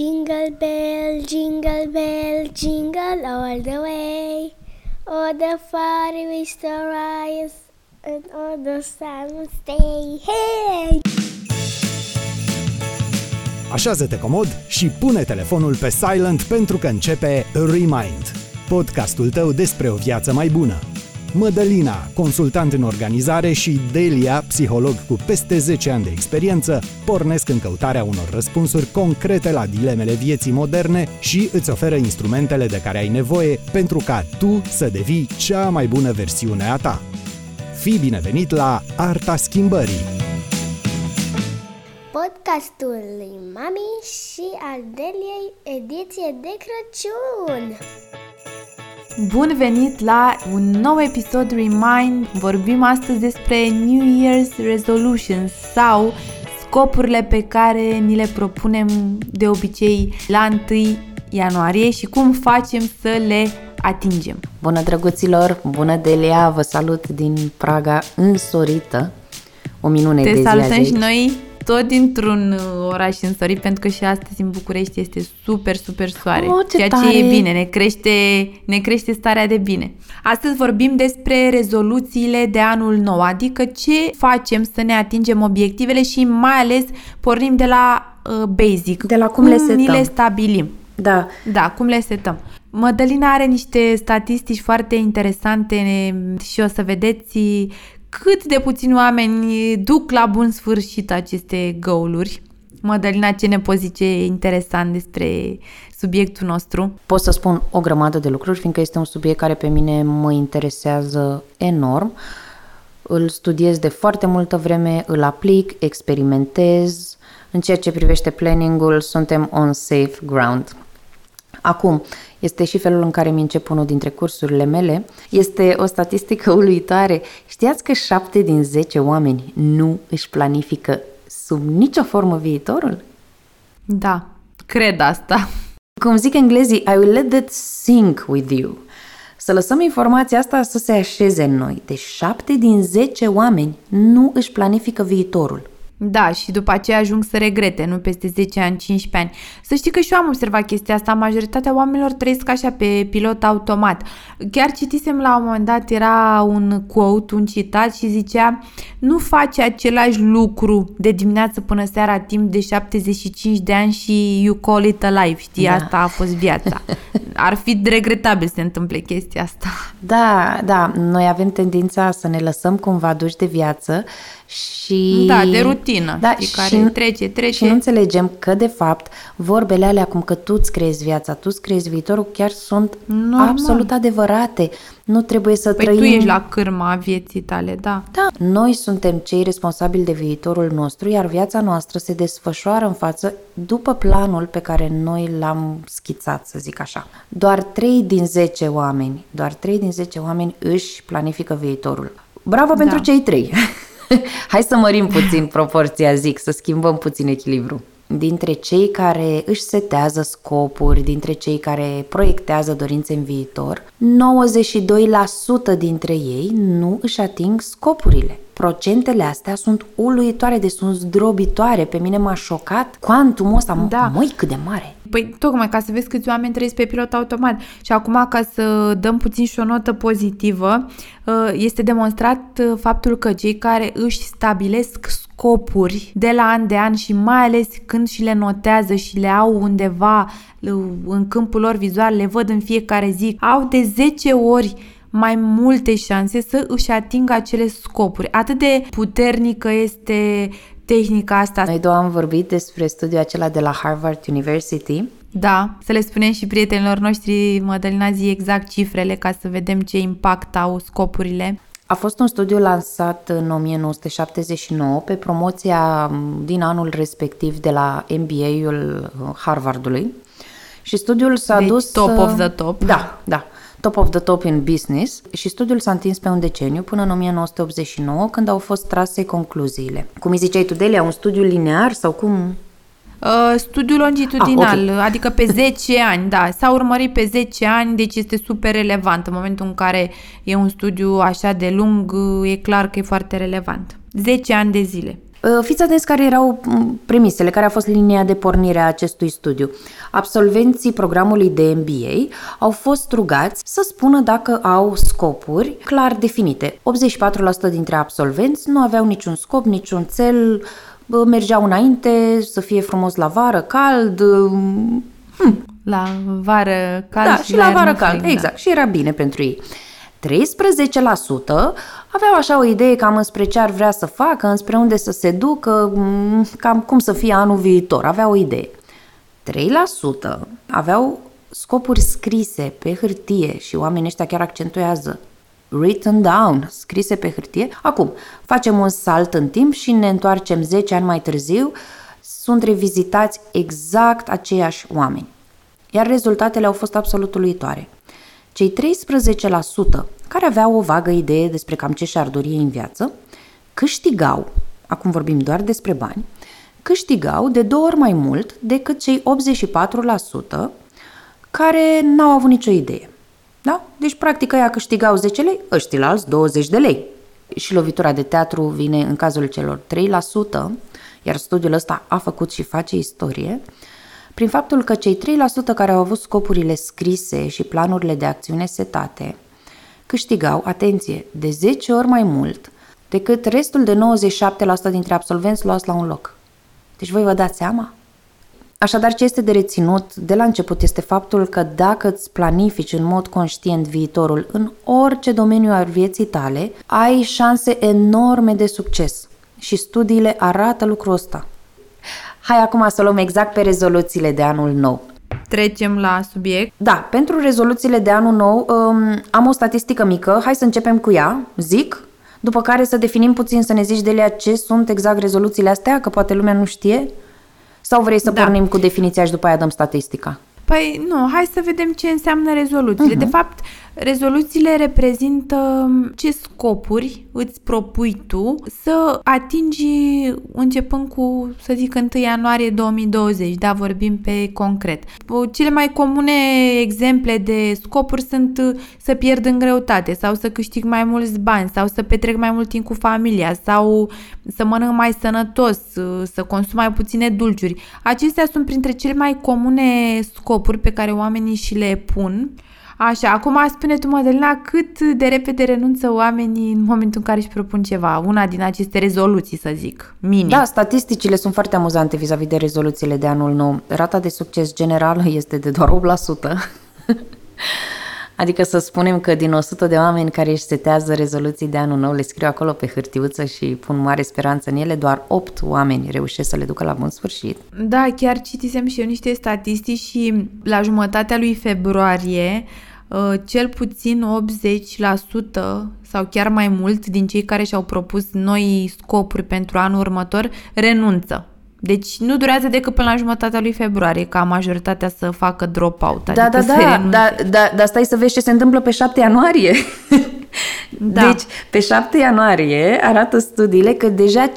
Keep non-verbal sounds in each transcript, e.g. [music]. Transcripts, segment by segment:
Jingle bell, jingle bell, jingle all the way. Oh, the fire we still rise, and all the sun will stay. Hey! Așează-te comod și pune telefonul pe silent pentru că începe Remind, podcastul tău despre o viață mai bună. Mădălina, consultant în organizare și Delia, psiholog cu peste 10 ani de experiență, pornesc în căutarea unor răspunsuri concrete la dilemele vieții moderne și îți oferă instrumentele de care ai nevoie pentru ca tu să devii cea mai bună versiune a ta. Fii binevenit la Arta Schimbării! Podcastul lui Mami și al Deliei, ediție de Crăciun. Bun venit la un nou episod Remind. Vorbim astăzi despre New Year's Resolutions sau scopurile pe care ni le propunem de obicei la 1 ianuarie și cum facem să le atingem. Bună drăguților, bună Delia, vă salut din Praga însorită. O minune Te de zi salutăm azi și noi tot dintr-un uh, oraș însorit pentru că și astăzi în București este super, super soare. Oh, ce ceea tare! ce e bine, ne crește, ne crește starea de bine. Astăzi vorbim despre rezoluțiile de anul nou, adică ce facem să ne atingem obiectivele și mai ales pornim de la uh, basic. De la cum le ni setăm. le stabilim. Da, Da, cum le setăm. Mădălina are niște statistici foarte interesante și o să vedeți cât de puțini oameni duc la bun sfârșit aceste goaluri. Mădălina, ce ne poți zice interesant despre subiectul nostru? pot să spun o grămadă de lucruri, fiindcă este un subiect care pe mine mă interesează enorm. Îl studiez de foarte multă vreme, îl aplic, experimentez. În ceea ce privește planningul, suntem on safe ground. Acum, este și felul în care mi încep unul dintre cursurile mele. Este o statistică [laughs] uluitoare. Știați că 7 din 10 oameni nu își planifică sub nicio formă viitorul? Da, cred asta. Cum zic englezii, I will let that sink with you. Să lăsăm informația asta să se așeze în noi. Deci 7 din 10 oameni nu își planifică viitorul. Da, și după aceea ajung să regrete, nu peste 10 ani, 15 ani. Să știi că și eu am observat chestia asta, majoritatea oamenilor trăiesc așa pe pilot automat. Chiar citisem la un moment dat, era un quote, un citat și zicea nu faci același lucru de dimineață până seara timp de 75 de ani și you call it a life, știi, Da. asta a fost viața. [laughs] Ar fi regretabil să se întâmple chestia asta. Da, da, noi avem tendința să ne lăsăm cumva duși de viață și... Da, de rutină, da, știi, și, care trece, trece. Și nu înțelegem că, de fapt, vorbele alea cum că tu îți creezi viața, tu îți creezi viitorul, chiar sunt Normal. absolut adevărate. Nu trebuie să Păi trăim... tu ești la cârma vieții tale, da. Da, noi suntem cei responsabili de viitorul nostru, iar viața noastră se desfășoară în față după planul pe care noi l-am schițat, să zic așa. Doar 3 din 10 oameni, doar 3 din 10 oameni își planifică viitorul. Bravo pentru Da. cei 3! Hai să mărim puțin proporția, zic, să schimbăm puțin echilibru. Dintre cei care își setează scopuri, dintre cei care proiectează dorințe în viitor, 92% dintre ei nu își ating scopurile. Procentele astea sunt uluitoare, de sunt zdrobitoare. Pe mine m-a șocat cuantumul ăsta. Da. Măi, cât de mare! Păi tocmai ca să vezi câți oameni trăiesc pe pilot automat. Și acum ca să dăm puțin și o notă pozitivă, uh, este demonstrat uh, faptul că cei care își stabilesc scopuri de la an de an și mai ales când și le notează și le au undeva uh, în câmpul lor vizual, le văd în fiecare zi, au de 10 ori mai multe șanse să își atingă acele scopuri. Atât de puternică este tehnica asta. Noi două am vorbit despre studiul acela de la Harvard University Da, să le spunem și prietenilor noștri, Mădălina, zi exact cifrele ca să vedem ce impact au scopurile. A fost un studiu lansat în 1979 pe promoția m, din anul respectiv de la MBA-ul Harvardului și studiul s-a Deci dus... top uh, of the top. Da, da. Top of the top in business și studiul s-a întins pe un deceniu până în 1989 când au fost trase concluziile. Cum îi ziceai tu, Delia, un studiu linear sau cum? Uh, studiu longitudinal, Ah, adică pe [laughs] 10 ani, da, s-a urmărit pe 10 ani, deci este super relevant. În momentul în care e un studiu așa de lung, e clar că e foarte relevant. 10 ani de zile. Uh, fiți atenți care erau mm, premisele, care a fost linia de pornire a acestui studiu. Absolvenții programului de MBA au fost rugați să spună dacă au scopuri clar definite. 84% dintre absolvenți nu aveau niciun scop, niciun cel, mergeau înainte, să fie frumos la vară, cald, mm, hmm. La vară cald da, și, și la vară cald, frig, exact, da. și era bine pentru ei. 13% aveau așa o idee cam înspre ce ar vrea să facă, înspre unde să se ducă, mm, cam cum să fie anul viitor, aveau o idee. 3% aveau scopuri scrise pe hârtie și oamenii ăștia chiar accentuează written down, scrise pe hârtie. Acum, facem un salt în timp și ne întoarcem 10 ani mai târziu, sunt revizitați exact aceiași oameni. Iar rezultatele au fost absolut uluitoare. Cei 13% care aveau o vagă idee despre cam ce și-ar dori în viață, câștigau, acum vorbim doar despre bani, câștigau de două ori mai mult decât cei 84% care n-au avut nicio idee. Da? Deci, practic, ăia câștigau 10 lei, ăștia alți 20 de lei. Și lovitura de teatru vine în cazul celor 3%, iar studiul ăsta a făcut și face istorie, prin faptul că cei 3% care au avut scopurile scrise și planurile de acțiune setate câștigau, atenție, de 10 ori mai mult decât restul de 97% dintre absolvenți luați la un loc. Deci voi vă dați seama? Așadar, ce este de reținut de la început este faptul că dacă îți planifici în mod conștient viitorul în orice domeniu al vieții tale, ai șanse enorme de succes. Și studiile arată lucrul ăsta. Hai acum să luăm exact pe rezoluțiile de anul nou. Trecem la subiect. Da, pentru rezoluțiile de anul nou um, am o statistică mică, hai să începem cu ea, zic, după care să definim puțin, să ne zici de ce sunt exact rezoluțiile astea, că poate lumea nu știe. Sau vrei să da. pornim cu definiția și după aia dăm statistica? Păi nu, hai să vedem ce înseamnă rezoluțiile. Uh-huh. De fapt, rezoluțiile reprezintă ce scopuri îți propui tu să atingi începând cu, să zic, 1 ianuarie 2020, da, vorbim pe concret. Cele mai comune exemple de scopuri sunt să pierd în greutate sau să câștig mai mulți bani sau să petrec mai mult timp cu familia sau să mănânc mai sănătos, să consum mai puține dulciuri. Acestea sunt printre cele mai comune scopuri pe care oamenii și le pun Așa, acum spune tu, Madalina, cât de repede renunță oamenii în momentul în care își propun ceva, una din aceste rezoluții, să zic, minim. Da, statisticile sunt foarte amuzante vis-a-vis de rezoluțiile de anul nou. Rata de succes generală este de doar 8%. [laughs] Adică să spunem că din 100 de oameni care își setează rezoluții de anul nou, le scriu acolo pe hârtiuță și pun mare speranță în ele, doar 8 oameni reușesc să le ducă la bun sfârșit. Da, chiar citisem și eu niște statistici și la jumătatea lui februarie Uh, cel puțin 80% sau chiar mai mult din cei care și-au propus noi scopuri pentru anul următor renunță. Deci nu durează decât până la jumătatea lui februarie ca majoritatea să facă drop-out. Da, adică da, da, da, da, dar stai să vezi ce se întâmplă pe 7 ianuarie. [laughs] Da. Deci, pe 7 ianuarie arată studiile că deja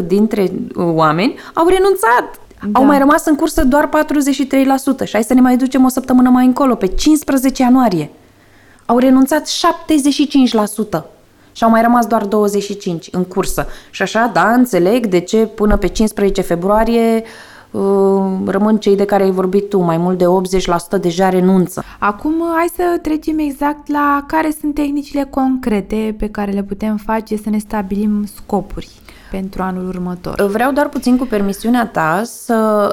57% dintre oameni au renunțat. Da. Au mai rămas în cursă doar 43% și hai să ne mai ducem o săptămână mai încolo, pe 15 ianuarie. Au renunțat 75% și au mai rămas doar 25 în cursă. Și așa, da, înțeleg de ce până pe 15 februarie uh, rămân cei de care ai vorbit tu, mai mult de 80% deja renunță. Acum hai să trecem exact la care sunt tehnicile concrete pe care le putem face să ne stabilim scopuri pentru anul următor. Vreau doar puțin cu permisiunea ta să,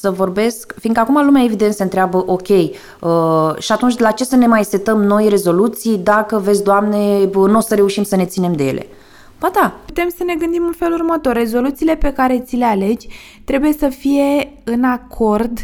să vorbesc, fiindcă acum lumea evident se întreabă, ok, uh, și atunci la ce să ne mai setăm noi rezoluții dacă, vezi, Doamne, nu o să reușim să ne ținem de ele? Ba da. Putem să ne gândim în felul următor. Rezoluțiile pe care ți le alegi trebuie să fie în acord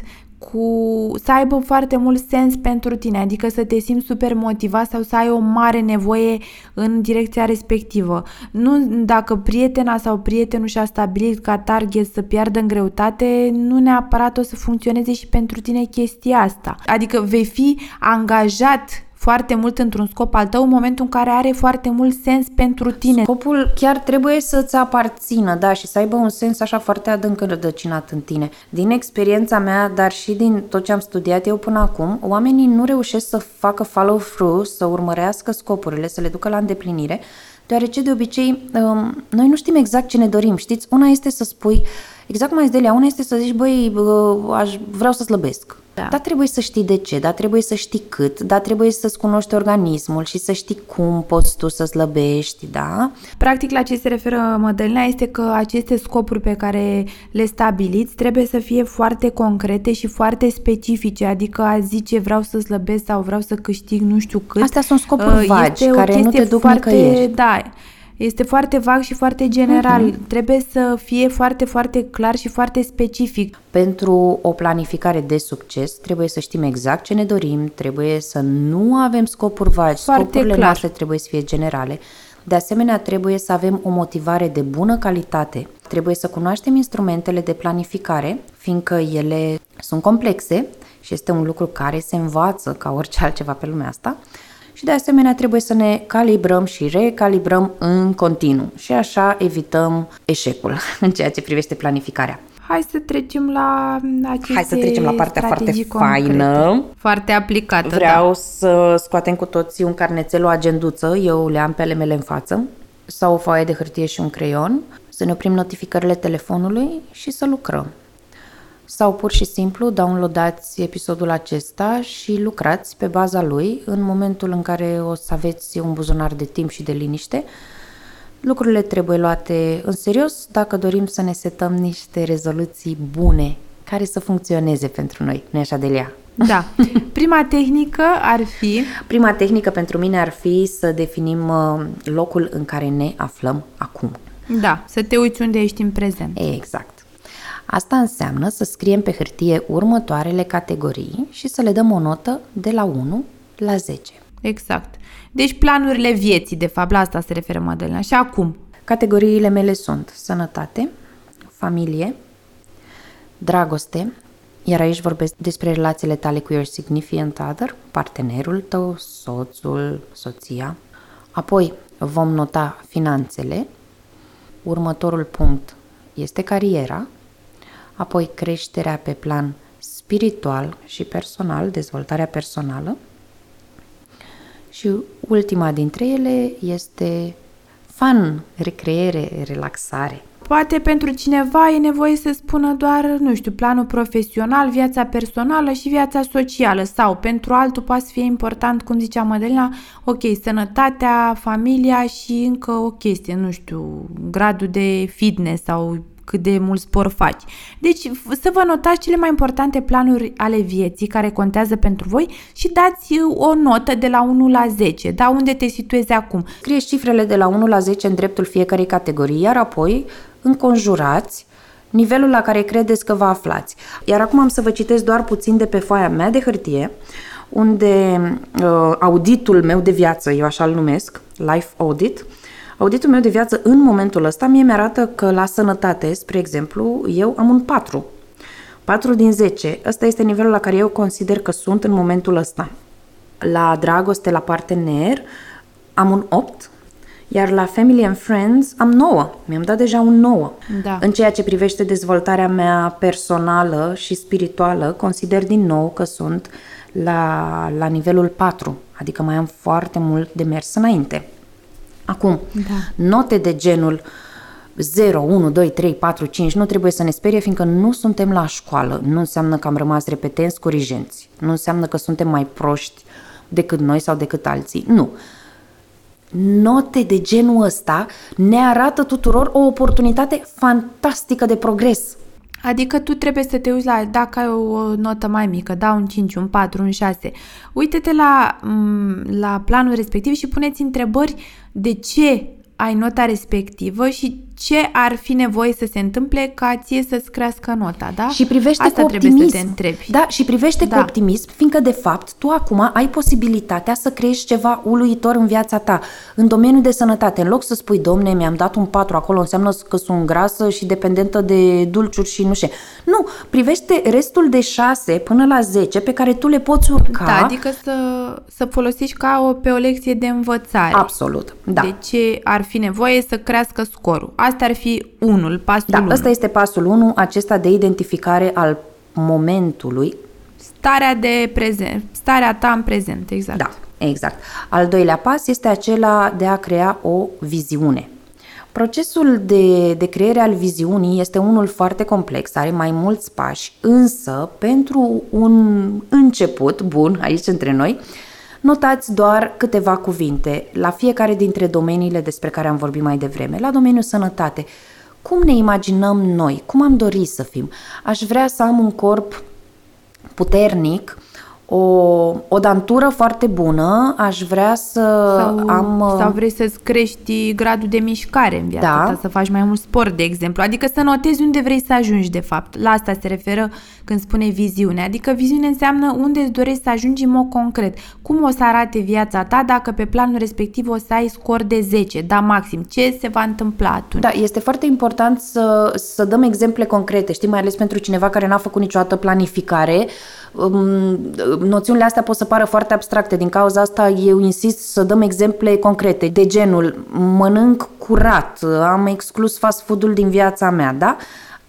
cu să aibă foarte mult sens pentru tine, adică să te simți super motivat sau să ai o mare nevoie în direcția respectivă. Nu dacă prietena sau prietenul și-a stabilit ca target să piardă în greutate, nu neapărat o să funcționeze și pentru tine chestia asta. Adică vei fi angajat foarte mult într-un scop al tău în momentul în care are foarte mult sens pentru tine. Scopul chiar trebuie să-ți aparțină, da, și să aibă un sens așa foarte adânc rădăcinat în tine. Din experiența mea, dar și din tot ce am studiat eu până acum, oamenii nu reușesc să facă follow-through, să urmărească scopurile, să le ducă la îndeplinire, Deoarece, de obicei, um, noi nu știm exact ce ne dorim, știți? Una este să spui, exact cum ai zis, Delia, una este să zici, băi, uh, aș, vreau să slăbesc. Da. Dar trebuie să știi de ce, dar trebuie să știi cât, dar trebuie să-ți cunoști organismul și să știi cum poți tu să slăbești, da? Practic, la ce se referă Mădălina este că aceste scopuri pe care le stabiliți trebuie să fie foarte concrete și foarte specifice, adică a zice vreau să slăbesc sau vreau să câștig nu știu cât. Astea sunt scopuri vagi, care nu te duc foarte, nicăieri. Da, este foarte vag și foarte general. Uh-huh. Trebuie să fie foarte, foarte clar și foarte specific. Pentru o planificare de succes trebuie să știm exact ce ne dorim, trebuie să nu avem scopuri vagi, foarte scopurile clar. noastre trebuie să fie generale. De asemenea, trebuie să avem o motivare de bună calitate. Trebuie să cunoaștem instrumentele de planificare, fiindcă ele sunt complexe și este un lucru care se învață ca orice altceva pe lumea asta și de asemenea trebuie să ne calibrăm și recalibrăm în continuu și așa evităm eșecul [laughs] în ceea ce privește planificarea. Hai să trecem la aceste Hai să trecem la partea foarte concrete, faină. Foarte aplicată, Vreau da. să scoatem cu toții un carnețel, o agenduță, eu le am pe ale mele în față, sau o foaie de hârtie și un creion, să ne oprim notificările telefonului și să lucrăm sau pur și simplu downloadați episodul acesta și lucrați pe baza lui în momentul în care o să aveți un buzunar de timp și de liniște. Lucrurile trebuie luate în serios dacă dorim să ne setăm niște rezoluții bune care să funcționeze pentru noi, nu așa, Delia? Da. [laughs] Prima tehnică ar fi... Prima tehnică pentru mine ar fi să definim uh, locul în care ne aflăm acum. Da, să te uiți unde ești în prezent. Exact. Asta înseamnă să scriem pe hârtie următoarele categorii și să le dăm o notă de la 1 la 10. Exact. Deci planurile vieții, de fapt, la asta se referă Madalina. Și acum? Categoriile mele sunt sănătate, familie, dragoste, iar aici vorbesc despre relațiile tale cu your significant other, partenerul tău, soțul, soția. Apoi vom nota finanțele. Următorul punct este cariera apoi creșterea pe plan spiritual și personal, dezvoltarea personală și ultima dintre ele este fun, recreere, relaxare. Poate pentru cineva e nevoie să spună doar, nu știu, planul profesional, viața personală și viața socială sau pentru altul poate să fie important, cum zicea Mădălina, ok, sănătatea, familia și încă o chestie, nu știu, gradul de fitness sau cât de mult spor faci. Deci să vă notați cele mai importante planuri ale vieții care contează pentru voi și dați uh, o notă de la 1 la 10, da, unde te situezi acum. Scrieți cifrele de la 1 la 10 în dreptul fiecarei categorii, iar apoi înconjurați nivelul la care credeți că vă aflați. Iar acum am să vă citesc doar puțin de pe foaia mea de hârtie, unde uh, auditul meu de viață, eu așa-l numesc, Life Audit, uh, Auditul meu de viață în momentul ăsta mie mi-arată că la sănătate, spre exemplu, eu am un 4. 4 din 10. Ăsta este nivelul la care eu consider că sunt în momentul ăsta. La dragoste, la partener, am un 8, iar la Family and Friends am 9. Mi-am dat deja un 9. Da. În ceea ce privește dezvoltarea mea personală și spirituală, consider din nou că sunt la, la nivelul 4, adică mai am foarte mult de mers înainte. Acum, da. note de genul 0, 1, 2, 3, 4, 5 nu trebuie să ne sperie, fiindcă nu suntem la școală. Nu înseamnă că am rămas repetenți corigenți. Nu înseamnă că suntem mai proști decât noi sau decât alții. Nu. Note de genul ăsta ne arată tuturor o oportunitate fantastică de progres. Adică tu trebuie să te uiți la, dacă ai o notă mai mică, da, un 5, un 4, un 6, uite-te la, mm, la planul respectiv și puneți întrebări de ce ai nota respectivă și ce ar fi nevoie să se întâmple ca ție să-ți crească nota, da? Și privește Asta cu trebuie optimism. să te întrebi. Da, și privește Da. cu optimism, fiindcă de fapt tu acum ai posibilitatea să crești ceva uluitor în viața ta, în domeniul de sănătate. În loc să spui, domne, mi-am dat un 4 acolo, înseamnă că sunt grasă și dependentă de dulciuri și nu știu. Nu, privește restul de 6 până la 10 pe care tu le poți urca. Da, adică să, să folosești ca o, pe o lecție de învățare. Absolut, da. De ce ar fi nevoie să crească scorul. Asta ar fi unul, pasul Da, unu. ăsta este pasul 1, acesta de identificare al momentului Starea de prezent, starea ta în prezent, exact. Da, Exact. Al doilea pas este acela de a crea o viziune. Procesul de, de creare al viziunii este unul foarte complex, are mai mulți pași, însă pentru un început bun aici între noi, notați doar câteva cuvinte la fiecare dintre domeniile despre care am vorbit mai devreme. La domeniul sănătate, cum ne imaginăm noi, cum am dorit să fim. Aș vrea să am un corp puternic, o, o dantură foarte bună, aș vrea să sau, am... Sau vrei să-ți crești gradul de mișcare în viața Da. ta, să faci mai mult sport, de exemplu. Adică să notezi unde vrei să ajungi, de fapt. La asta se referă când spune viziune. Adică viziune înseamnă unde îți dorești să ajungi în mod concret. Cum o să arate viața ta dacă pe planul respectiv o să ai scor de 10, da maxim. Ce se va întâmpla atunci? Da, este foarte important să, să dăm exemple concrete, știi, mai ales pentru cineva care n-a făcut niciodată planificare. Um, Noțiunile astea pot să pară foarte abstracte, din cauza asta eu insist să dăm exemple concrete, de genul mănânc curat, am exclus fast food-ul din viața mea, da?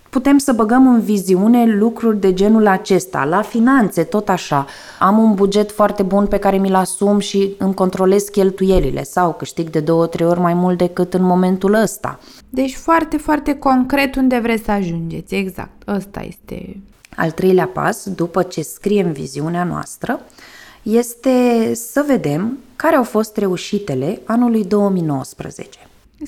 Putem să băgăm în viziune lucruri de genul acesta, la finanțe, tot așa. Am un buget foarte bun pe care mi-l asum și îmi controlez cheltuielile sau câștig de două, trei ori mai mult decât în momentul ăsta. Deci foarte, foarte concret unde vreți să ajungeți. Exact. Ăsta este Al treilea pas, după ce scriem viziunea noastră, este să vedem care au fost reușitele anului 2019.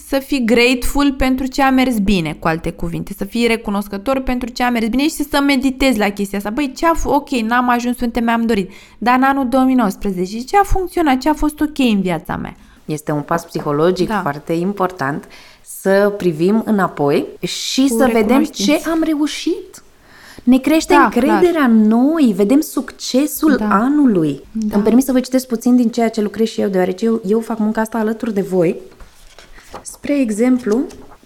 să fii grateful pentru ce a mers bine, cu alte cuvinte, să fii recunoscător pentru ce a mers bine și să meditezi la chestia asta. Băi, ce a f- ok, n-am ajuns unde mi-am dorit, dar în anul 2019, ce a funcționat, ce a fost ok în viața mea? Este un pas psihologic Da. foarte important să privim înapoi și Cu să vedem recunoștință. ce am reușit. Ne crește Da, încrederea în noi, vedem succesul Da. anului. Da. Îmi permis să vă citesc puțin din ceea ce lucrez și eu, deoarece eu, eu fac munca asta alături de voi. Spre exemplu,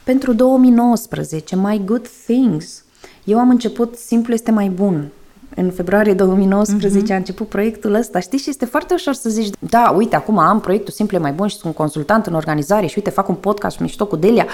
pentru 2019, My Good Things. Eu am început Simplu este mai bun. În februarie 2019 Mhm. a început proiectul ăsta, știți? Și este foarte ușor să zici, da, uite, acum am proiectul Simple mai bun și sunt consultant în organizare și uite, fac un podcast mișto cu Delia.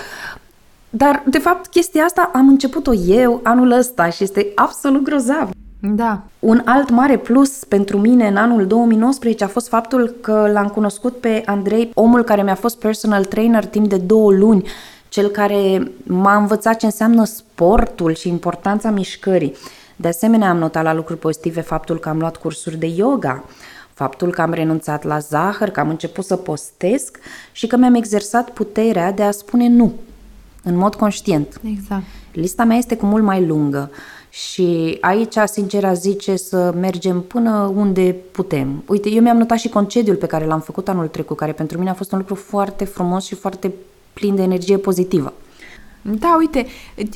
Dar, de fapt, chestia asta am început-o eu anul ăsta și este absolut grozav. Da, Un alt mare plus pentru mine în anul 2019 a fost faptul că l-am cunoscut pe Andrei, omul care mi-a fost personal trainer timp de două luni, cel care m-a învățat ce înseamnă sportul și importanța mișcării. De asemenea, am notat la lucruri pozitive faptul că am luat cursuri de yoga, faptul că am renunțat la zahăr, că am început să postesc și că mi-am exersat puterea de a spune nu, în mod conștient. exact. Lista mea este cu mult mai lungă și aici, sincer, aș zice să mergem până unde putem. Uite, eu mi-am notat și concediul pe care l-am făcut anul trecut, care pentru mine a fost un lucru foarte frumos și foarte plin de energie pozitivă. Da, uite,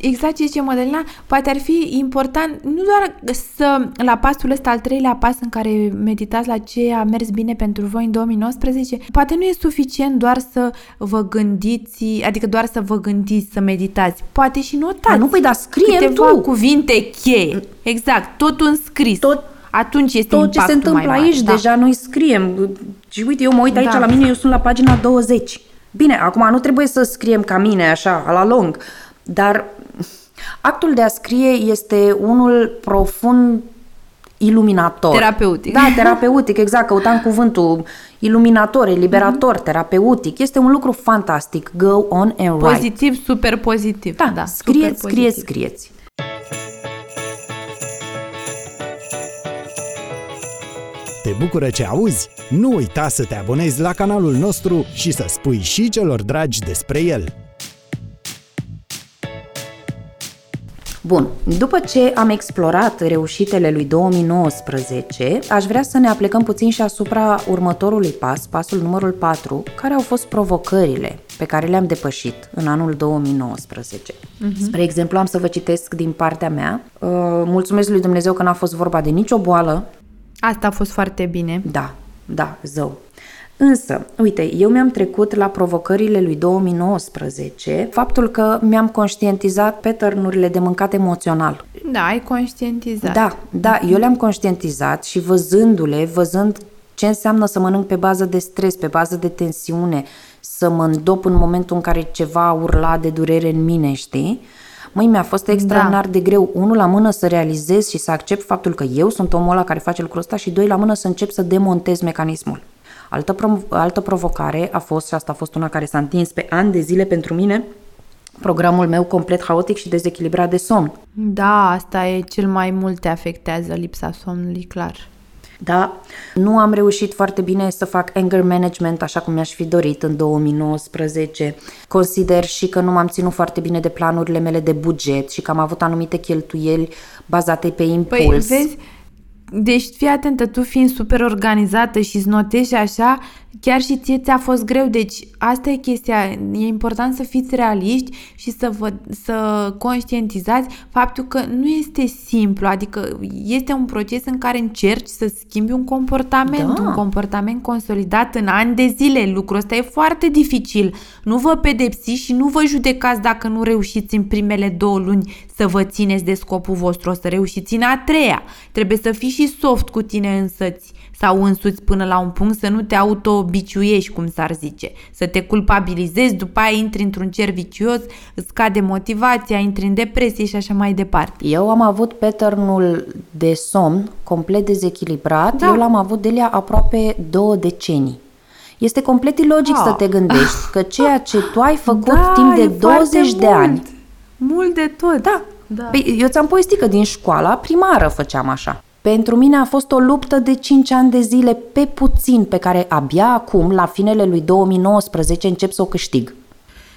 exact ce zice Mădălina, poate ar fi important nu doar să, la pasul ăsta, al treilea pas în care meditați la ce a mers bine pentru voi în 2019, poate nu e suficient doar să vă gândiți, adică doar să vă gândiți să meditați, poate și notați. A, nu, păi, dar scrie câteva tu. cuvinte cheie. Exact, tot în scris. Tot- Atunci este Tot ce impactul se întâmplă mai mare, aici, da. deja noi scriem. Și uite, eu mă uit aici Da. la mine, eu sunt la pagina 20. Bine, acum nu trebuie să scriem ca mine, așa, la lung, dar actul de a scrie este unul profund iluminator. Terapeutic. Da, [laughs] terapeutic, exact, căutam cuvântul iluminator, eliberator, Mhm. terapeutic. Este un lucru fantastic. Go on and write. Pozitiv, super pozitiv. Da, da scrieți, super scrieți, pozitiv. scrieți. Te bucură ce auzi? Nu uita să te abonezi la canalul nostru și să spui și celor dragi despre el. Bun, după ce am explorat reușitele lui 2019, aș vrea să ne aplecăm puțin și asupra următorului pas, pasul numărul 4, care au fost provocările pe care le-am depășit în anul 2019. Uh-huh. Spre exemplu, am să vă citesc din partea mea. Uh, mulțumesc lui Dumnezeu că n-a fost vorba de nicio boală, Asta a fost foarte bine. da, da, zău. Însă, uite, eu mi-am trecut la provocările lui 2019 faptul că mi-am conștientizat pattern-urile de mâncat emoțional. Da, ai conștientizat. Da, da, eu le-am conștientizat și văzându-le, văzând ce înseamnă să mănânc pe bază de stres, pe bază de tensiune, să mă îndop în momentul în care ceva urla de durere în mine, știi? Măi, mi-a fost extraordinar de greu, unul la mână să realizez și să accept faptul că eu sunt omul ăla care face lucrul ăsta și doi la mână să încep să demontez mecanismul. Altă, pro- altă provocare a fost, și asta a fost una care s-a întins pe ani de zile pentru mine, programul meu complet haotic și dezechilibrat de somn. Da, asta e cel mai mult te afectează lipsa somnului, clar. Da, nu am reușit foarte bine să fac anger management așa cum mi-aș fi dorit în 2019. Consider și că nu m-am ținut foarte bine de planurile mele de buget și că am avut anumite cheltuieli bazate pe impuls. Păi, vezi, deci fii atentă, tu fiind super organizată și îți notezi așa, chiar și ție ți-a fost greu. Deci asta e chestia, e important să fiți realiști și să, vă, să conștientizați faptul că nu este simplu, adică este un proces în care încerci să schimbi un comportament, Da. un comportament consolidat în ani de zile. Lucrul ăsta e foarte dificil. Nu vă pedepsiți și nu vă judecați dacă nu reușiți în primele două luni să vă țineți de scopul vostru, o să reușiți în a treia. Trebuie să fii și soft cu tine însăți sau însuți până la un punct să nu te autobiciuiești, cum s-ar zice, să te culpabilizezi, după aia intri într-un cer vicios, îți scade motivația, intri în depresie și așa mai departe. Eu am avut patternul de somn complet dezechilibrat. Da. Eu l-am avut de la aproape două decenii. Este complet ilogic Ah. să te gândești că ceea ce tu ai făcut Da, timp de e 20 foarte de ani mult. Mult de tot. Da. Da. Păi, eu ți-am povestit că din școala primară făceam așa. Pentru mine a fost o luptă de 5 ani de zile pe puțin, pe care abia acum, la finele lui 2019, încep să o câștig.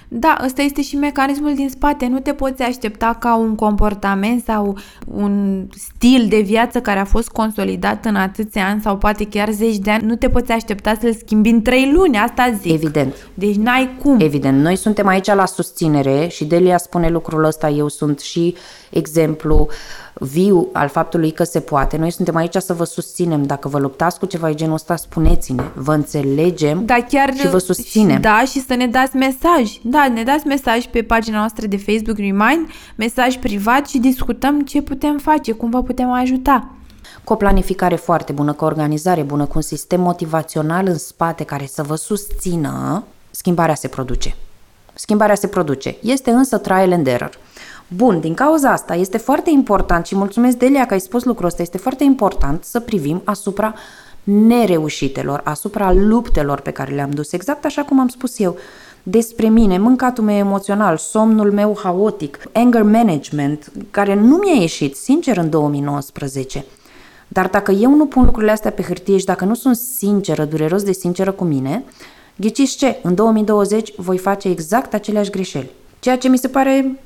Da, ăsta este și mecanismul din spate. Nu te poți aștepta ca un comportament sau un stil de viață care a fost consolidat în atâția ani sau poate chiar zeci de ani, nu te poți aștepta să-l schimbi în trei luni, asta zic. Evident. Deci n-ai cum. Evident, noi suntem aici la susținere și Delia spune lucrul ăsta, eu sunt și exemplu viu al faptului că se poate. Noi suntem aici să vă susținem. Dacă vă luptați cu ceva de genul ăsta, spuneți-ne. Vă înțelegem Da, chiar și vă susținem. Și, da, și să ne dați mesaj. Da, ne dați mesaj pe pagina noastră de Facebook Remind, mesaj privat și discutăm ce putem face, cum vă putem ajuta. Cu o planificare foarte bună, cu o organizare bună, cu un sistem motivațional în spate care să vă susțină, schimbarea se produce. Schimbarea se produce. Este însă trial and error. Bun, din cauza asta este foarte important și mulțumesc Delia că ai spus lucrul ăsta, este foarte important să privim asupra nereușitelor, asupra luptelor pe care le-am dus, exact așa cum am spus eu. Despre mine, mâncatul meu emoțional, somnul meu haotic, anger management, care nu mi-a ieșit, sincer, în 2019. Dar dacă eu nu pun lucrurile astea pe hârtie și dacă nu sunt sinceră, dureros de sinceră cu mine, ghiciți ce? În 2020 voi face exact aceleași greșeli. Ceea ce mi se pare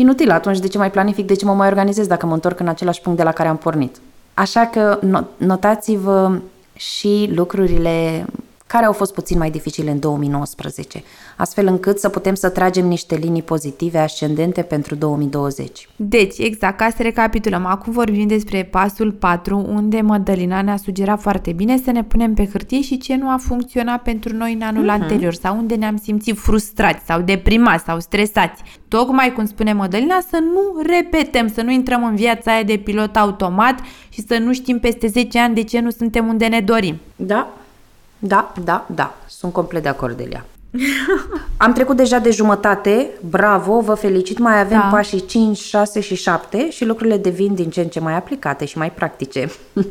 inutil atunci de ce mai planific, de ce mă mai organizez dacă mă întorc în același punct de la care am pornit. Așa că no- notați-vă și lucrurile care au fost puțin mai dificile în 2019, astfel încât să putem să tragem niște linii pozitive ascendente pentru 2020. Deci, exact, ca să recapitulăm, acum vorbim despre pasul 4, unde Mădălina ne-a sugerat foarte bine să ne punem pe hârtie și ce nu a funcționat pentru noi în anul uh-huh. anterior sau unde ne-am simțit frustrați sau deprimați sau stresați. Tocmai cum spune Mădălina, să nu repetăm, să nu intrăm în viața aia de pilot automat și să nu știm peste 10 ani de ce nu suntem unde ne dorim. Da, da, da, da, sunt complet de acord, Delia. [laughs] Am trecut deja de jumătate, bravo, vă felicit, mai avem Da. pașii 5, 6 și 7 și lucrurile devin din ce în ce mai aplicate și mai practice. [laughs]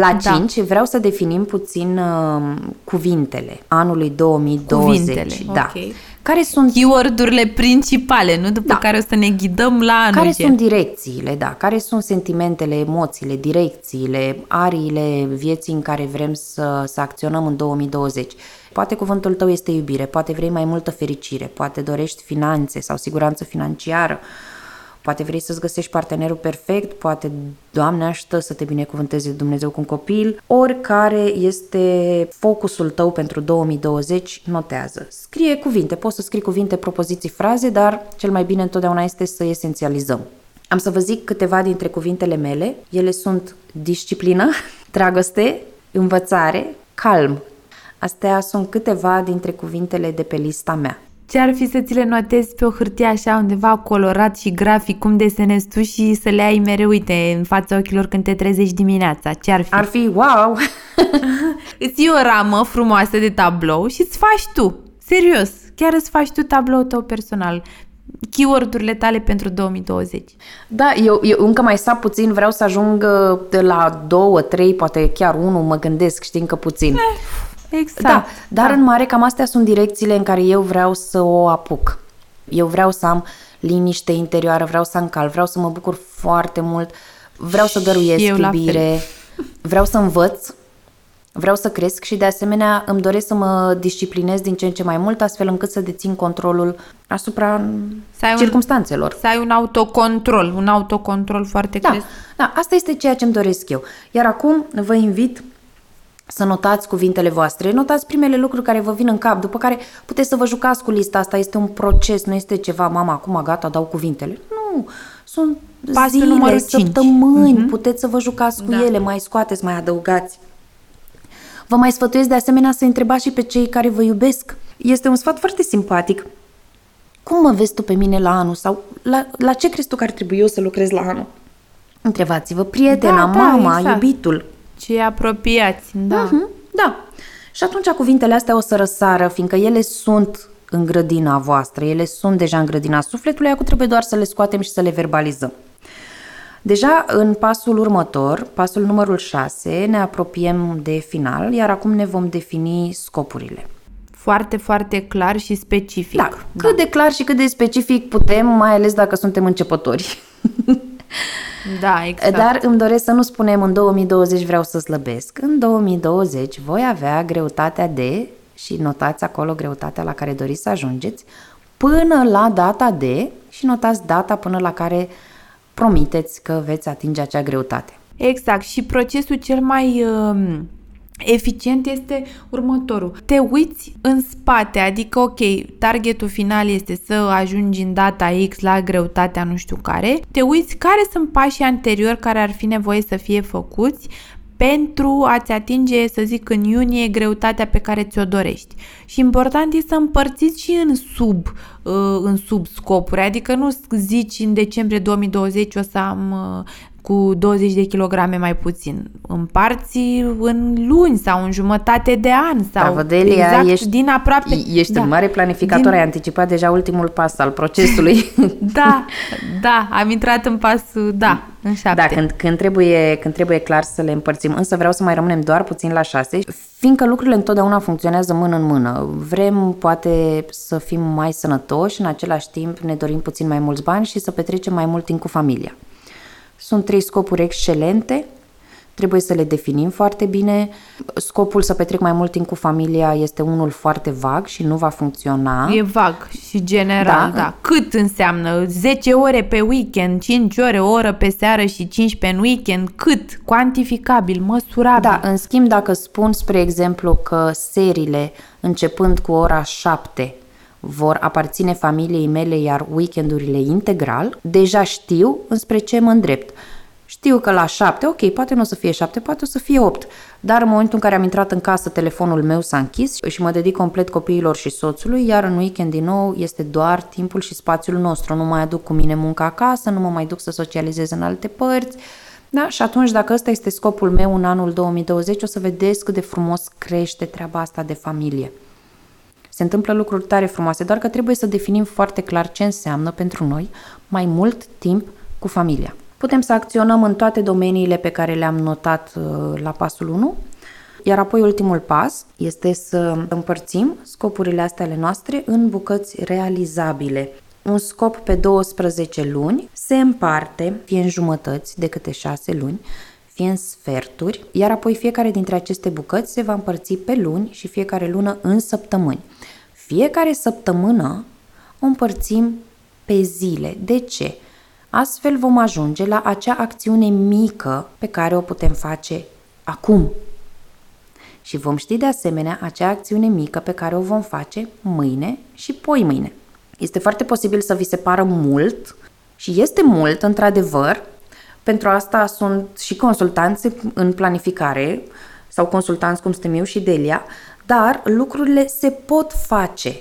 La Da. 5 vreau să definim puțin uh, cuvintele anului 2020. Cuvintele, da. ok. Care sunt Keyword-urile principale, nu? După Da. care o să ne ghidăm la anul. Care gen. sunt direcțiile, da? Care sunt sentimentele, emoțiile, direcțiile, ariile vieții în care vrem să, să acționăm în 2020? Poate cuvântul tău este iubire, poate vrei mai multă fericire, poate dorești finanțe sau siguranță financiară, poate vrei să-ți găsești partenerul perfect, poate, Doamne ajută, să te binecuvânteze Dumnezeu cu un copil. Oricare este focusul tău pentru 2020, notează. Scrie cuvinte, poți să scrii cuvinte, propoziții, fraze, dar cel mai bine întotdeauna este să esențializăm. Am să vă zic câteva dintre cuvintele mele. Ele sunt disciplină, [laughs] dragoste, învățare, calm. Astea sunt câteva dintre cuvintele de pe lista mea. Ce ar fi să ți le notezi pe o hârtie așa undeva colorat și grafic, cum desenezi tu și să le ai mereu, uite, în fața ochilor când te trezești dimineața? Ce ar fi? Ar fi wow! [laughs] Îți iei o ramă frumoasă de tablou și îți faci tu. Serios, chiar îți faci tu tabloul tău personal. Keyword-urile tale pentru 2020. Da, eu, eu încă mai sap puțin, vreau să ajung uh, de la două, trei, poate chiar unul, mă gândesc, știi, încă puțin. Exact. Da, dar da. în mare cam astea sunt direcțiile în care eu vreau să o apuc. Eu vreau să am liniște interioară, vreau să am cal, vreau să mă bucur foarte mult, vreau să dăruiesc eu la iubire, vreau să învăț, vreau să cresc și de asemenea îmi doresc să mă disciplinez din ce în ce mai mult astfel încât să dețin controlul asupra Să ai un- circumstanțelor. Să ai un autocontrol, un autocontrol foarte Da, cresc. da, asta este ceea ce îmi doresc eu. Iar acum vă invit să notați cuvintele voastre, notați primele lucruri care vă vin în cap, după care puteți să vă jucați cu lista asta, este un proces, nu este ceva, mama, acum gata, dau cuvintele. Nu, sunt Pasul zile, numărul cinci. săptămâni, mm-hmm. puteți să vă jucați cu Da. ele, mai scoateți, mai adăugați. Vă mai sfătuiesc de asemenea să întrebați și pe cei care vă iubesc. Este un sfat foarte simpatic. Cum mă vezi tu pe mine la anul? Sau la, la ce crezi tu că ar trebui eu să lucrez la anul? Întrebați-vă prietena, Da, da, mama, exact. iubitul. Cei apropiați, da. Mhm, Da. Și atunci cuvintele astea o să răsară, fiindcă ele sunt în grădina voastră, ele sunt deja în grădina sufletului, acum trebuie doar să le scoatem și să le verbalizăm. Deja în pasul următor, pasul numărul 6, ne apropiem de final, iar acum ne vom defini scopurile. Foarte, foarte clar și specific. Da, cât de clar și cât de specific putem, mai ales dacă suntem începători. [laughs] [laughs] Da, exact. Dar îmi doresc să nu spunem în 2020 vreau să slăbesc. În 2020 voi avea greutatea de, și notați acolo greutatea la care doriți să ajungeți, până la data de, și notați data până la care promiteți că veți atinge acea greutate. Exact. Și procesul cel mai uh, eficient este următorul. Te uiți în spate, adică, ok, targetul final este să ajungi în data X la greutatea nu știu care. Te uiți care sunt pașii anteriori care ar fi nevoie să fie făcuți pentru a-ți atinge, să zic, în iunie greutatea pe care ți-o dorești. Și important este să împărțiți și în sub, uh, în sub scopuri, adică nu zici în decembrie 2020 o să am uh, cu 20 de kilograme mai puțin. Împarți în luni sau în jumătate de an sau Da, Vădelia, exact ești, din aproape. Ești da. un mare planificator, Din- ai anticipat deja ultimul pas al procesului. [laughs] Da, da, am intrat în pasul, da, în șapte. Da, când, când, trebuie, când trebuie clar să le împărțim. Însă vreau să mai rămânem doar puțin la șase, fiindcă lucrurile întotdeauna funcționează mână în mână. Vrem, poate, să fim mai sănătoși, în același timp ne dorim puțin mai mulți bani și să petrecem mai mult timp cu familia. Sunt trei scopuri excelente, trebuie să le definim foarte bine. Scopul să petrec mai mult timp cu familia este unul foarte vag și nu va funcționa. E vag și general, Da. da. da. Cât înseamnă? 10 ore pe weekend, 5 ore, o oră pe seară și 15 în weekend? Cât? Cuantificabil, măsurabil. Da, în schimb, dacă spun, spre exemplu, că serile, începând cu ora 7, vor aparține familiei mele, iar weekendurile integral, deja știu înspre ce mă îndrept. Știu că la 7, ok, poate nu o să fie 7, poate o să fie 8, dar în momentul în care am intrat în casă, telefonul meu s-a închis și mă dedic complet copiilor și soțului, iar în weekend din nou este doar timpul și spațiul nostru. Nu mai aduc cu mine munca acasă, nu mă mai duc să socializez în alte părți, da? Și atunci, dacă ăsta este scopul meu în anul 2020, o să vedeți cât de frumos crește treaba asta de familie. Se întâmplă lucruri tare frumoase, doar că trebuie să definim foarte clar ce înseamnă pentru noi mai mult timp cu familia. Putem să acționăm în toate domeniile pe care le-am notat uh, la pasul 1, iar apoi ultimul pas este să împărțim scopurile astea ale noastre în bucăți realizabile. Un scop pe 12 luni se împarte fie în jumătăți de câte 6 luni, fie în sferturi, iar apoi fiecare dintre aceste bucăți se va împărți pe luni și fiecare lună în săptămâni. Fiecare săptămână o împărțim pe zile. De ce? Astfel vom ajunge la acea acțiune mică pe care o putem face acum. Și vom ști de asemenea acea acțiune mică pe care o vom face mâine și poi mâine. Este foarte posibil să vi se pară mult și este mult, într-adevăr. Pentru asta sunt și consultanți în planificare sau consultanți cum suntem eu și Delia, dar lucrurile se pot face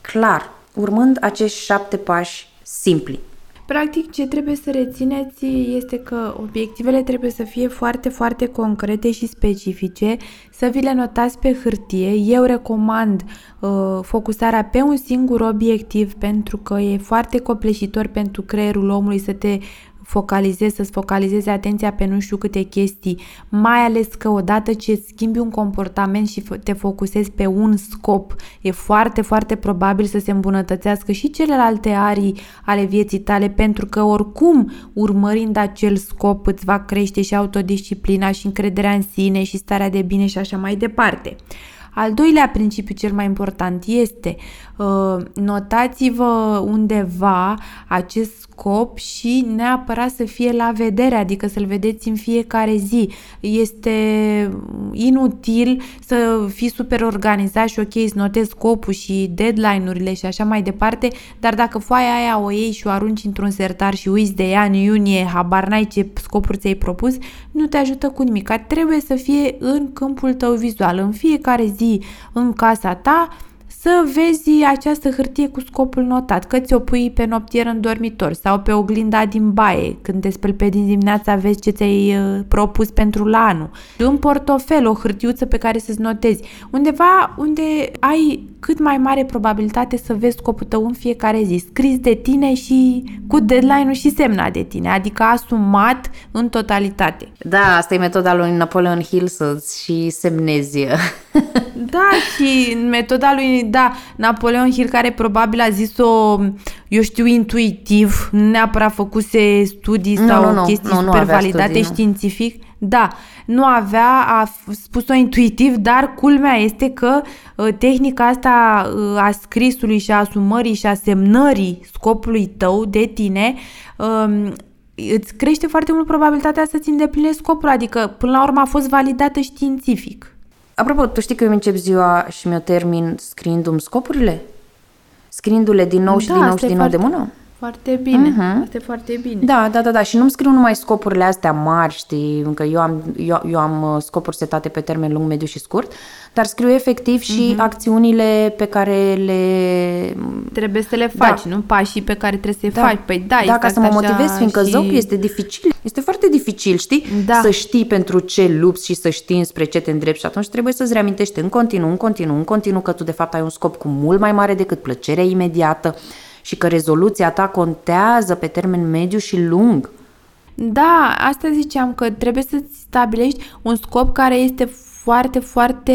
clar, urmând acești șapte pași simpli. Practic, ce trebuie să rețineți este că obiectivele trebuie să fie foarte, foarte concrete și specifice, să vi le notați pe hârtie. Eu recomand uh, focusarea pe un singur obiectiv pentru că e foarte copleșitor pentru creierul omului să te focalizezi, să-ți focalizezi atenția pe nu știu câte chestii, mai ales că odată ce schimbi un comportament și te focusezi pe un scop, e foarte, foarte probabil să se îmbunătățească și celelalte arii ale vieții tale, pentru că oricum urmărind acel scop îți va crește și autodisciplina și încrederea în sine și starea de bine și așa mai departe. Al doilea principiu cel mai important este uh, notați-vă undeva acest scop și neapărat să fie la vedere, adică să-l vedeți în fiecare zi. Este inutil să fii super organizat și ok, să notezi scopul și deadline-urile și așa mai departe, dar dacă foaia aia o iei și o arunci într-un sertar și uiți de ea în iunie, habar n-ai ce scopuri ți-ai propus, nu te ajută cu nimic. Trebuie să fie în câmpul tău vizual, în fiecare zi în casa ta, să vezi această hârtie cu scopul notat, că ți-o pui pe noptier în dormitor sau pe oglinda din baie, când te speli pe din dimineața vezi ce ți-ai uh, propus pentru la anul. Un portofel, o hârtiuță pe care să-ți notezi, undeva unde ai cât mai mare probabilitate să vezi scopul tău în fiecare zi, scris de tine și cu deadline-ul și semnat de tine, adică asumat în totalitate. Da, asta e metoda lui Napoleon Hill să-ți și semnezi. da, și metoda lui, da, Napoleon Hill care probabil a zis-o, eu știu, intuitiv, nu neapărat făcuse studii nu, sau nu, nu, chestii nu, nu super avea validate studii, nu. științific. Da, nu avea, a spus-o intuitiv, dar culmea este că uh, tehnica asta uh, a scrisului și a asumării și a semnării scopului tău de tine um, îți crește foarte mult probabilitatea să-ți îndeplinești scopul, adică până la urmă a fost validată științific. Apropo, tu știi că eu îmi încep ziua și mi-o termin scriindu-mi scopurile? Scriindu-le din nou și Da, din nou asta și e din nou de foarte- mână? Foarte bine, Mhm. asta e foarte bine. Da, da, da, da. Și nu-mi scriu numai scopurile astea mari, știi, că eu am, eu, eu am uh, scopuri setate pe termen lung, mediu și scurt, dar scriu efectiv și acțiunile pe care le... Trebuie să le Da. faci, nu pașii pe care trebuie să-i Da, faci. Păi da, da este ca să mă asta așa motivez, fiindcă și... zău este dificil. Este foarte dificil, știi? Da. Să știi pentru ce lupți și să știi spre ce te îndrepți și atunci trebuie să-ți reamintești în continuu, în continuu, în continuu că tu de fapt ai un scop cu mult mai mare decât plăcerea imediată și că rezoluția ta contează pe termen mediu și lung. Da, asta ziceam că trebuie să-ți stabilești un scop care este foarte, foarte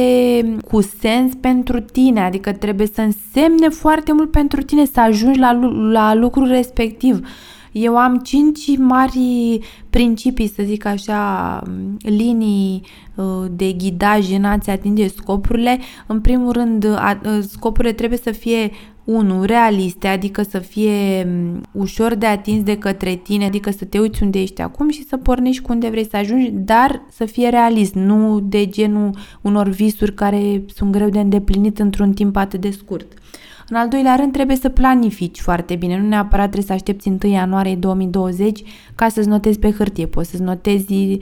cu sens pentru tine, adică trebuie să însemne foarte mult pentru tine să ajungi la, lu- la lucrul respectiv. Eu am cinci mari principii, să zic așa, linii uh, de ghidaj în a-ți atinge scopurile. În primul rând, a- uh, scopurile trebuie să fie unu, realiste, adică să fie m, ușor de atins de către tine, adică să te uiți unde ești acum și să pornești cu unde vrei să ajungi, dar să fie realist, nu de genul unor visuri care sunt greu de îndeplinit într-un timp atât de scurt. În al doilea rând, trebuie să planifici foarte bine. Nu neapărat trebuie să aștepți 1 ianuarie 2020 ca să-ți notezi pe hârtie. Poți să-ți notezi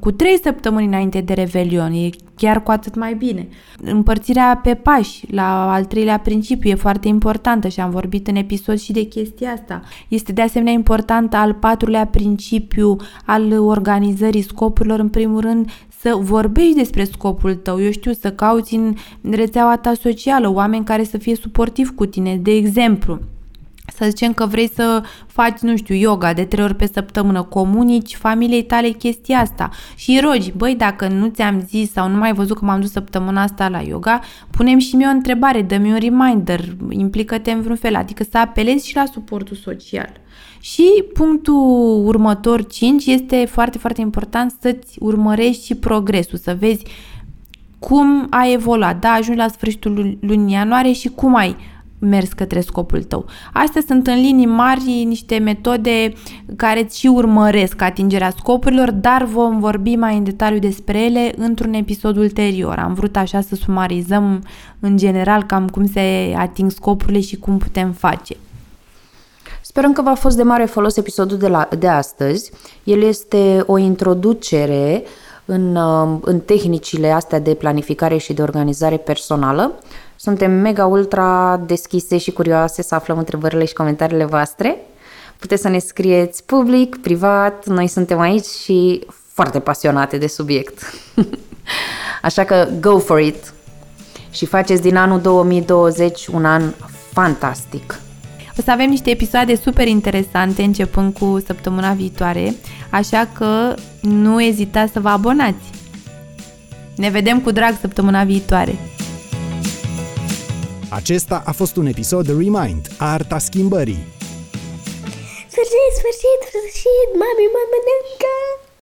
cu 3 săptămâni înainte de Revelion. E chiar cu atât mai bine. Împărțirea pe pași, la al treilea principiu, e foarte importantă și am vorbit în episod și de chestia asta. Este de asemenea important al patrulea principiu al organizării scopurilor, în primul rând, să vorbești despre scopul tău, eu știu, să cauți în rețeaua ta socială oameni care să fie suportivi cu tine. De exemplu, să zicem că vrei să faci, nu știu, yoga de trei ori pe săptămână, comunici familiei tale chestia asta și rogi, băi, dacă nu ți-am zis sau nu mai ai văzut că m-am dus săptămâna asta la yoga, punem și mie o întrebare, dă-mi un reminder, implică-te în vreun fel, adică să apelezi și la suportul social. Și punctul următor 5 este foarte, foarte important să-ți urmărești și progresul, să vezi cum ai evoluat, da, ajungi la sfârșitul lunii ianuarie și cum ai mers către scopul tău. Astea sunt în linii mari niște metode care îți și urmăresc atingerea scopurilor, dar vom vorbi mai în detaliu despre ele într-un episod ulterior. Am vrut așa să sumarizăm în general cam cum se ating scopurile și cum putem face. Sperăm că v-a fost de mare folos episodul de, la, de astăzi. El este o introducere în, uh, în tehnicile astea de planificare și de organizare personală. Suntem mega ultra deschise și curioase să aflăm întrebările și comentariile voastre. Puteți să ne scrieți public, privat, noi suntem aici și foarte pasionate de subiect. [laughs] Așa că go for it! Și faceți din anul 2020 un an fantastic! O să avem niște episoade super interesante începând cu săptămâna viitoare, așa că nu ezitați să vă abonați. Ne vedem cu drag săptămâna viitoare! Acesta a fost un episod Remind, Arta Schimbării. Sfârșit, sfârșit, sfârșit, mami mă mănâncă!